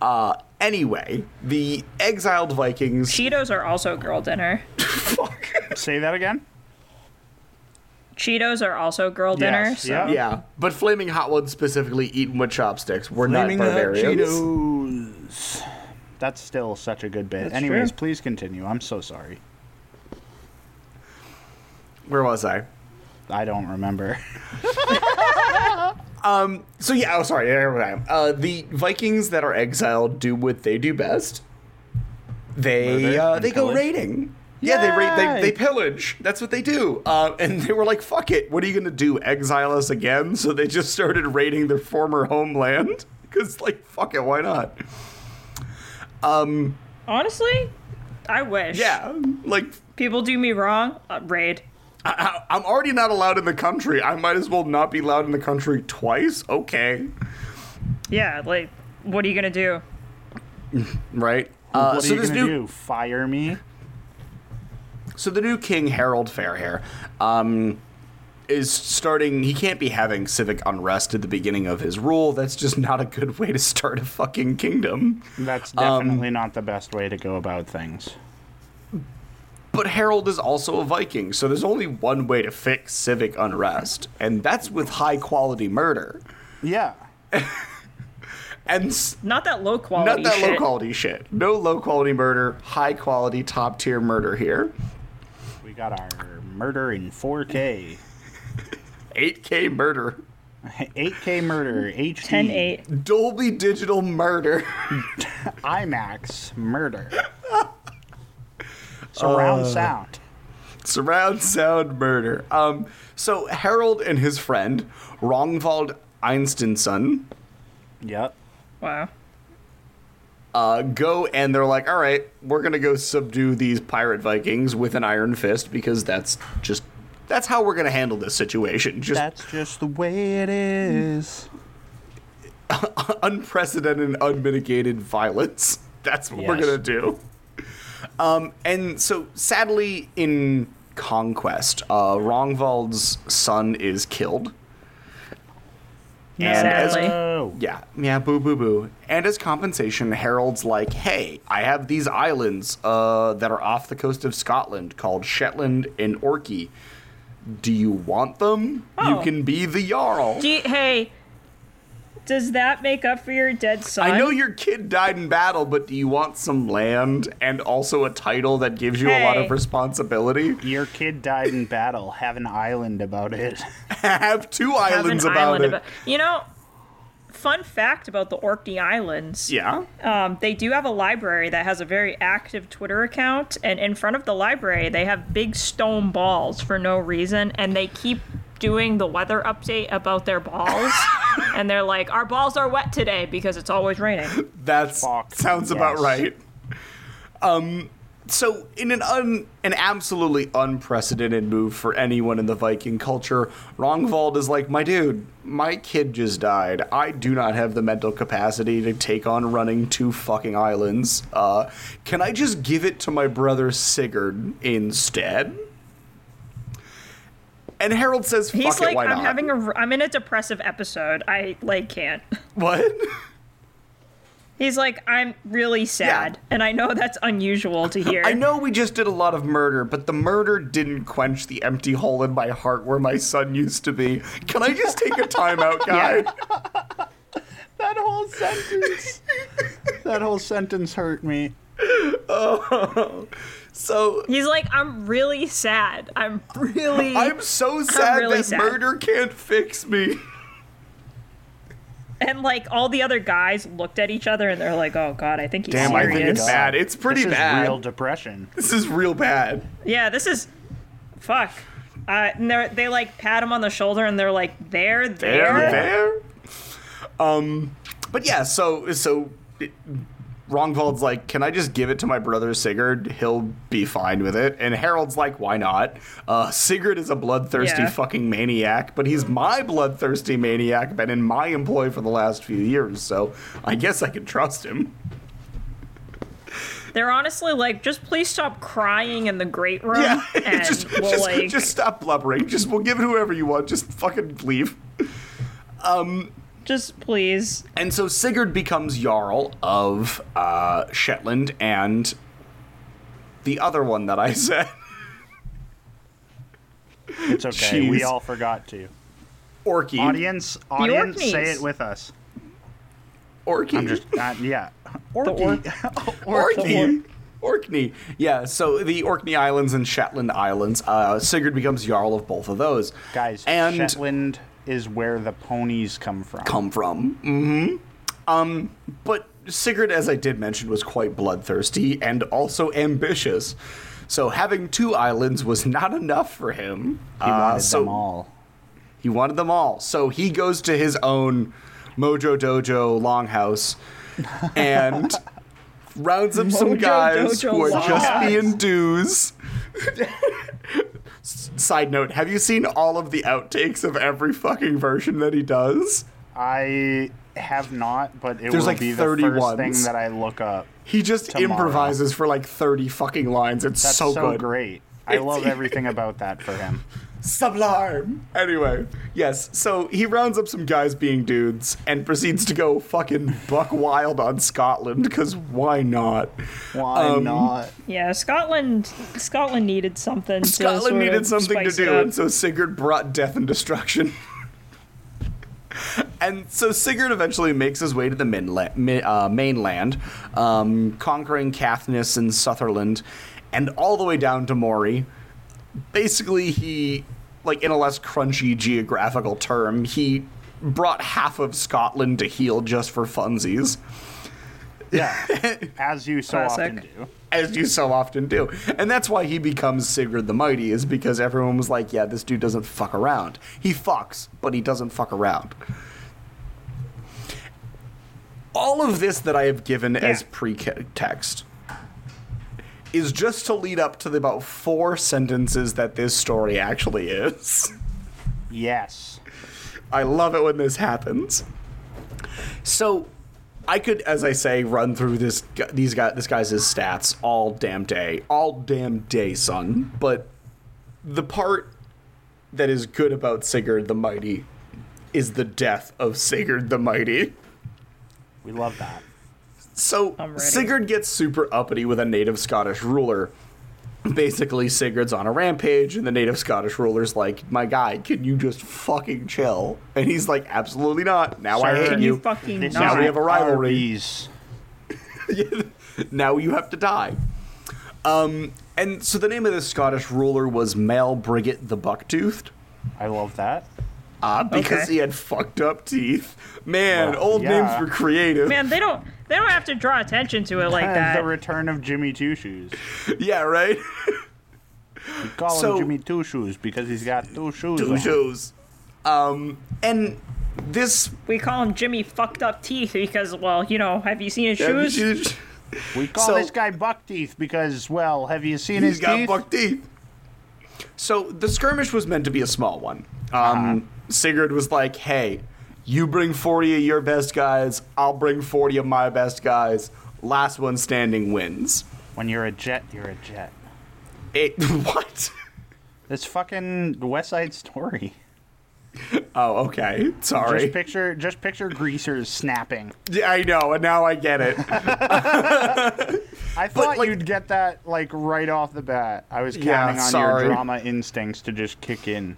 Uh, anyway, the exiled Vikings. Cheetos are also girl dinner. Fuck. Say that again? Cheetos are also girl dinner. Yes, so- yeah. Yeah, but flaming hot ones specifically eaten with chopsticks. We're Flaming not hot barbarians. Cheetos. That's still such a good bit. That's Anyways, true. please continue. I'm so sorry. Where was I? I don't remember. um. So yeah, oh sorry, I am. Uh, the Vikings that are exiled do what they do best. They uh, they go pillage? raiding. Yeah, they raid. They, they pillage. That's what they do. Uh, and they were like, "Fuck it, what are you gonna do? Exile us again?" So they just started raiding their former homeland. Because like, fuck it, why not? Honestly, I wish. Yeah, like People do me wrong. Uh, raid. I, I- I'm already not allowed in the country. I might as well not be allowed in the country twice. Okay, Yeah, like, what are you gonna do? right. Uh, what are so you this gonna new do? Fire me? So the new king, Harold Fairhair, um, is starting. He can't be having civic unrest at the beginning of his rule. That's just not a good way to start a fucking kingdom. That's Um, definitely not the best way to go about things. But Harold is also a Viking, so there's only one way to fix civic unrest, and that's with high quality murder. Yeah. And s- Not that low quality. not that shit. low quality shit. No low quality murder, high quality top tier murder here. We got our murder in 4K. 8K murder. 8K murder, HD. 10 8. Dolby digital murder. IMAX murder. Surround Uh, sound. Surround sound murder. Um, so Harold and his friend Rongvald Einsteinson Yep. Wow. uh, go and they're like, "All right, we're gonna go subdue these pirate Vikings with an iron fist because that's just that's how we're gonna handle this situation. Just That's just the way it is. unprecedented, unmitigated violence. That's what we're gonna do." Um, and so sadly, in Conquest, uh, Rongvald's son is killed. And as Sadly. Oh. Yeah, yeah, boo, boo, boo. And as compensation, Harold's like, "Hey, I have these islands uh, that are off the coast of Scotland called Shetland and Orkney. Do you want them? You Oh. can be the jarl." Do you, hey, does that make up for your dead son? I know your kid died in battle, but do you want some land and also a title that gives you a lot of responsibility? Your kid died in battle. Have an island about it. have two Have islands about island it. about- You know, fun fact about the Orkney Islands. yeah. Um, they do have a library that has a very active Twitter account, and in front of the library, they have big stone balls for no reason, and they keep doing the weather update about their balls. and they're like, Our balls are wet today because it's always raining. That Fuck, sounds about right. Um, so in an un, an absolutely unprecedented move for anyone in the Viking culture, Rongvald is like, my dude, my kid just died. I do not have the mental capacity to take on running two fucking islands. Uh, can I just give it to my brother Sigurd instead? And Harold says, "Fuck He's it, like, I'm not?" having a, I'm in a depressive episode. I like can't. what? He's like, I'm really sad, and I know that's unusual to hear. I know we just did a lot of murder, but the murder didn't quench the empty hole in my heart where my son used to be. Can I just take a timeout, guy? that whole sentence. that whole sentence hurt me. Oh. So He's like, I'm really sad. I'm really. I'm so sad really that sad. murder can't fix me. And like all the other guys looked at each other and they're like, "Oh God, I think he's Damn, I think it's bad. It's pretty this bad. Is real depression. This is real bad. Yeah, this is fuck. Uh, and they they like pat him on the shoulder and they're like, "There, there." There, there. Um, but yeah, so so it, Rongvald's like, can I just give it to my brother Sigurd? He'll be fine with it. And Harold's like, why not? Uh, Sigurd is a bloodthirsty Yeah. fucking maniac, but he's my bloodthirsty maniac, been in my employ for the last few years, so I guess I can trust him. They're honestly like, just please stop crying in the great room, Yeah, and just, we'll just, like. just stop blubbering. Just we'll give it whoever you want. Just fucking leave. Just please. And so Sigurd becomes Jarl of uh, Shetland and the other one that I said, It's okay. We all forgot to. Orky. Audience, audience, say it with us. Orky. I'm just, uh, yeah. Orc- Orkney. Orkney. Yeah, so the Orkney Islands and Shetland Islands, uh, Sigurd becomes Jarl of both of those. Guys, and Shetland is where the ponies come from. come from. Mm-hmm. Um, but Sigurd, as I did mention, was quite bloodthirsty and also ambitious. So having two islands was not enough for him. He wanted Uh, so them all. He wanted them all. So he goes to his own Mojo Dojo longhouse and rounds up some guys Dojo who are just Longhouse. being dues. S- Side note, have you seen all of the outtakes of every fucking version that he does? I have not, but it There's will like be the 30 first ones. thing that I look up. He just Tomorrow. improvises for like 30 fucking lines. It's That's so, so, good. great. I It's- love everything about that for him. Sublime. Anyway, yes, so he rounds up some guys being dudes and proceeds to go fucking buck wild on Scotland, because why not? Why Um, not? Yeah, Scotland. Scotland needed something. Scotland sort needed something to do, up. and so Sigurd brought death and destruction. and so Sigurd eventually makes his way to the minla- mi- uh, mainland, um, conquering Caithness and Sutherland, and all the way down to Moray. Basically, he, like in a less crunchy geographical term, he brought half of Scotland to heel just for funsies. Yeah, as you so Classic. often do. as you so often do. And that's why he becomes Sigurd the Mighty, is because everyone was like, yeah, this dude doesn't fuck around. He fucks, but he doesn't fuck around. All of this that I have given as Yeah. pretext is just to lead up to the about four sentences that this story actually is. Yes. I love it when this happens. So, I could, as I say, run through this these guy this guy's stats all damn day, all damn day, son. But the part that is good about Sigurd the Mighty is the death of Sigurd the Mighty. We love that. So Sigurd gets super uppity with a native Scottish ruler. Basically, Sigurd's on a rampage, and the native Scottish ruler's like, "My guy, can you just fucking chill?" And he's like, "Absolutely not. Now I hate Can you. you fucking This not? Now we have a rivalry. Now you have to die." Um, and so the name of this Scottish ruler was Mal Brigit the Bucktoothed. I love that. Uh, because Okay. he had fucked up teeth. Man, Well, old yeah. names were creative. Man, they don't. They don't have to draw attention to it like that. the return of Jimmy Two Shoes. Yeah, right? We call So- him Jimmy Two Shoes because he's got two shoes. Two on. shows. Um, and this we call him Jimmy fucked up teeth because, well, you know, have you seen his shoes? We call So- this guy Buck Teeth because, well, have you seen He's his got teeth? buck teeth. So the skirmish was meant to be a small one. Um, Uh-huh. Sigurd was like, "Hey, you bring forty of your best guys. I'll bring forty of my best guys. Last one standing wins." When you're a jet, you're a jet. It, what? This fucking West Side Story. Oh, okay. Sorry. Just picture, just picture greasers snapping. Yeah, I know, and now I get it. I thought like- you'd get that like right off the bat. I was Yeah, counting on sorry. your drama instincts to just kick in.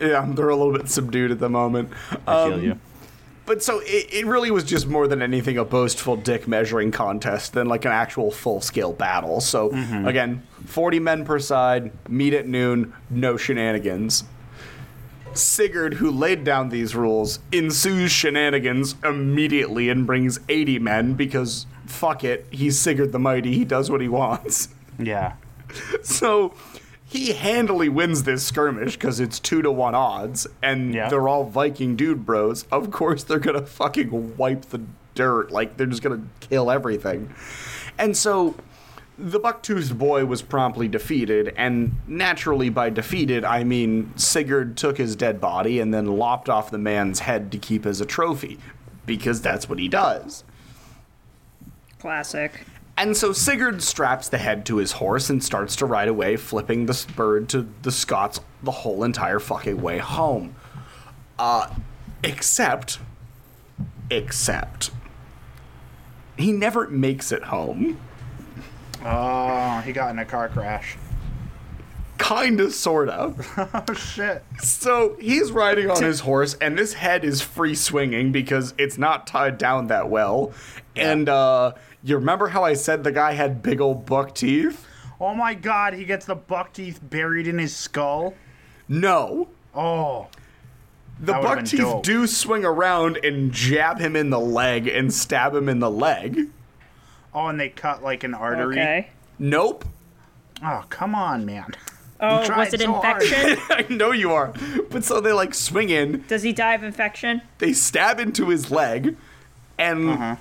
Yeah, they're a little bit subdued at the moment. I feel Um, you. But so it, it really was just more than anything a boastful dick measuring contest than like an actual full scale battle. So again, 40 men per side, meet at noon, no shenanigans. Sigurd, who laid down these rules, ensues shenanigans immediately and brings 80 men because fuck it, he's Sigurd the Mighty, he does what he wants. Yeah. So he handily wins this skirmish because it's two to one odds, and Yeah. they're all Viking dude bros. Of course, they're gonna fucking wipe the dirt. Like they're just gonna kill everything. And so the buck-toothed boy was promptly defeated, and naturally, by defeated, I mean Sigurd took his dead body and then lopped off the man's head to keep as a trophy, because that's what he does. Classic. And so Sigurd straps the head to his horse and starts to ride away, flipping the bird to the Scots the whole entire fucking way home. Uh, except, except, he never makes it home. Oh, he got in a car crash. Kinda, sorta. Oh shit. So he's riding on his horse, and this head is free swinging because it's not tied down that well. And uh, you remember how I said the guy had big old buck teeth? Oh my god, he gets the buck teeth buried in his skull. No. Oh. The buck teeth dope. do swing around and jab him in the leg and stab him in the leg. Oh, and they cut like an artery. Okay. Nope. Oh, come on, man. Oh, was it so infection? I know you are. But so they like swing in, Does he die of infection? they stab into his leg, and Uh-huh.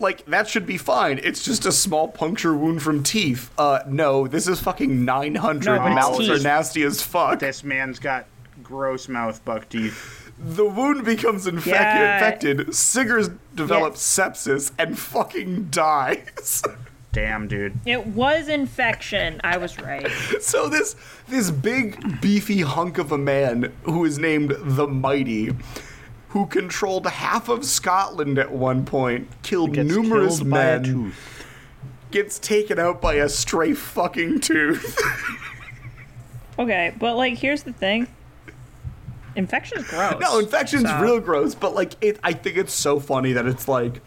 Like that should be fine. It's just a small puncture wound from teeth. Uh, no, this is fucking 900. No, but it's Mouths are nasty as fuck. This man's got gross mouth buck teeth. The wound becomes infec- Yeah. infected. Sigurd develops sepsis and fucking dies. Damn, dude. It was infection. I was right. so this this big beefy hunk of a man who is named the Mighty, who controlled half of Scotland at one point, killed Gets numerous killed by a men, tooth. gets taken out by a stray fucking tooth. Okay, but like, here's the thing. Infection's gross. no, infection's So- real gross, but like it I think it's so funny that it's like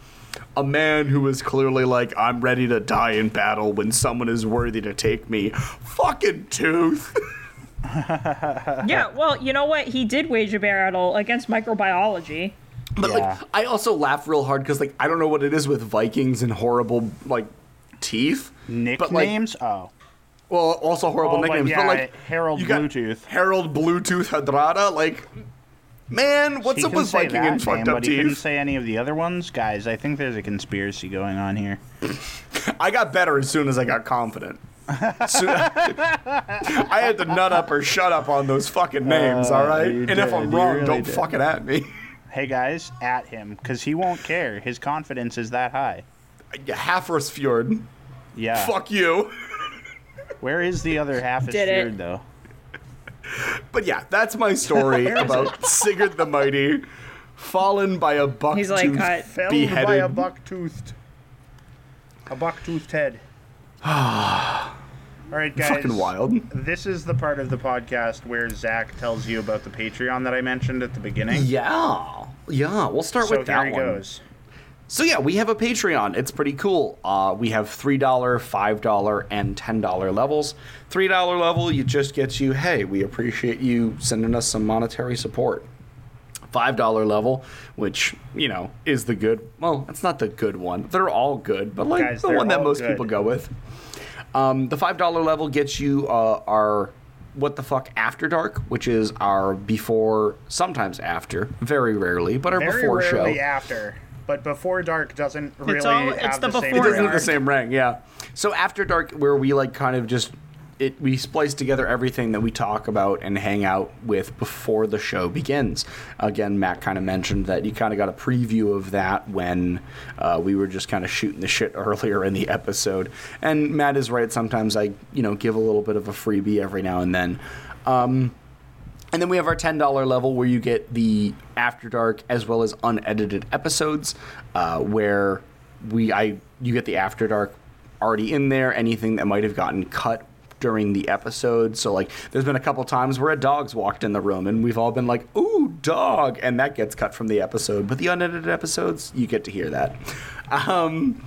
a man who is clearly like, I'm ready to die in battle when someone is worthy to take me. Fucking tooth. Yeah, well, you know what? He did wage a battle against microbiology. But Yeah. like, I also laugh real hard because like I don't know what it is with Vikings and horrible like teeth. But, like, Nicknames? oh. well, also horrible Oh, but nicknames. yeah, but like Harold you got Bluetooth. Harold Bluetooth Hadrada. Like, man, what's He up with say Viking that and name, fucked up but he didn't say any of the other ones. Guys, I think there's a conspiracy going on here. I got better as soon as I got confident. So- I had to nut up or shut up on those fucking names, all right? Uh, you And if I'm wrong, really don't did. fuck it at me. Hey guys, at him, because he won't care. His confidence is that high. Halfrus Fjord. Yeah. Fuck you. Where is the other half of Did it. Fjord, though? But yeah, that's my story about Sigurd the Mighty, fallen by a buck He's like, I- Felled beheaded. by a buck-toothed. A buck-toothed head. All right, guys. Fucking wild. This is the part of the podcast where Zach tells you about the Patreon that I mentioned at the beginning. Yeah. Yeah, we'll start So with that one. goes. So yeah, we have a Patreon. It's pretty cool. Uh, we have three dollar, five dollar, and ten dollar levels. Three dollar level, you just gets you. Hey, we appreciate you sending us some monetary support. Five dollar level, which you know is the good. Well, it's not the good one. They're all good, but like Guys, the one that most good. people go with. Um, the five dollar level gets you uh, our what the fuck after dark, which is our before, sometimes after, very rarely, but our Very before show. rarely after, but before dark doesn't really all- have it's the the, same. before It doesn't have the same rank, yeah. So after dark, where we like kind of just it, we splice together everything that we talk about and hang out with before the show begins. Again, Matt kind of mentioned that you kind of got a preview of that when uh, we were just kind of shooting the shit earlier in the episode. And Matt is right. Sometimes I, you know, give a little bit of a freebie every now and then. Um, and then we have our ten dollar level where you get the After Dark as well as unedited episodes, uh, where we I you get the After Dark already in there. Anything that might have gotten cut during the episode. So like, there's been a couple times where a dog's walked in the room, and we've all been like, "Ooh, dog," and that gets cut from the episode. But the unedited episodes, you get to hear that. Um,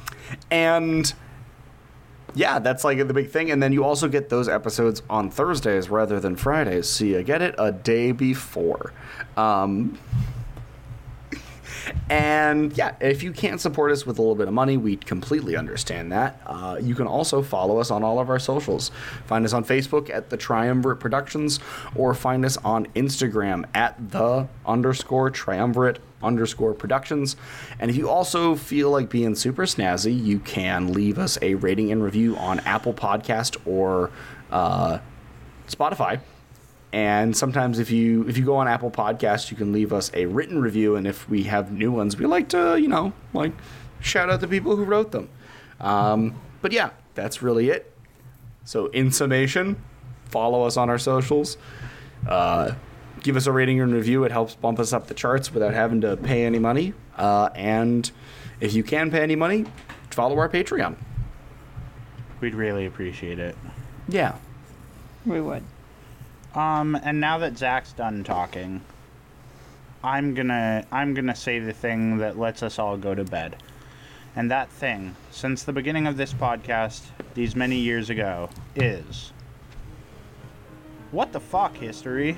and yeah, that's like the big thing. And then you also get those episodes on Thursdays rather than Fridays. So you get it a day before. Um, and yeah, if you can't support us with a little bit of money, we completely understand that. Uh, you can also follow us on all of our socials. Find us on Facebook at the Triumvirate Productions, or find us on Instagram at the underscore Triumvirate underscore Productions. And if you also feel like being super snazzy, you can leave us a rating and review on Apple Podcast or uh, Spotify. And sometimes if you if you go on Apple Podcasts, you can leave us a written review. And if we have new ones, we like to you know like shout out the people who wrote them. Um, but yeah, that's really it. So, in summation, follow us on our socials. Uh, give us a rating and review. It helps bump us up the charts without having to pay any money. Uh, and if you can pay any money, follow our Patreon. We'd really appreciate it. Yeah. We would. Um, and now that Zach's done talking, I'm gonna I'm gonna say the thing that lets us all go to bed. And that thing, since the beginning of this podcast, these many years ago, is what the fuck history?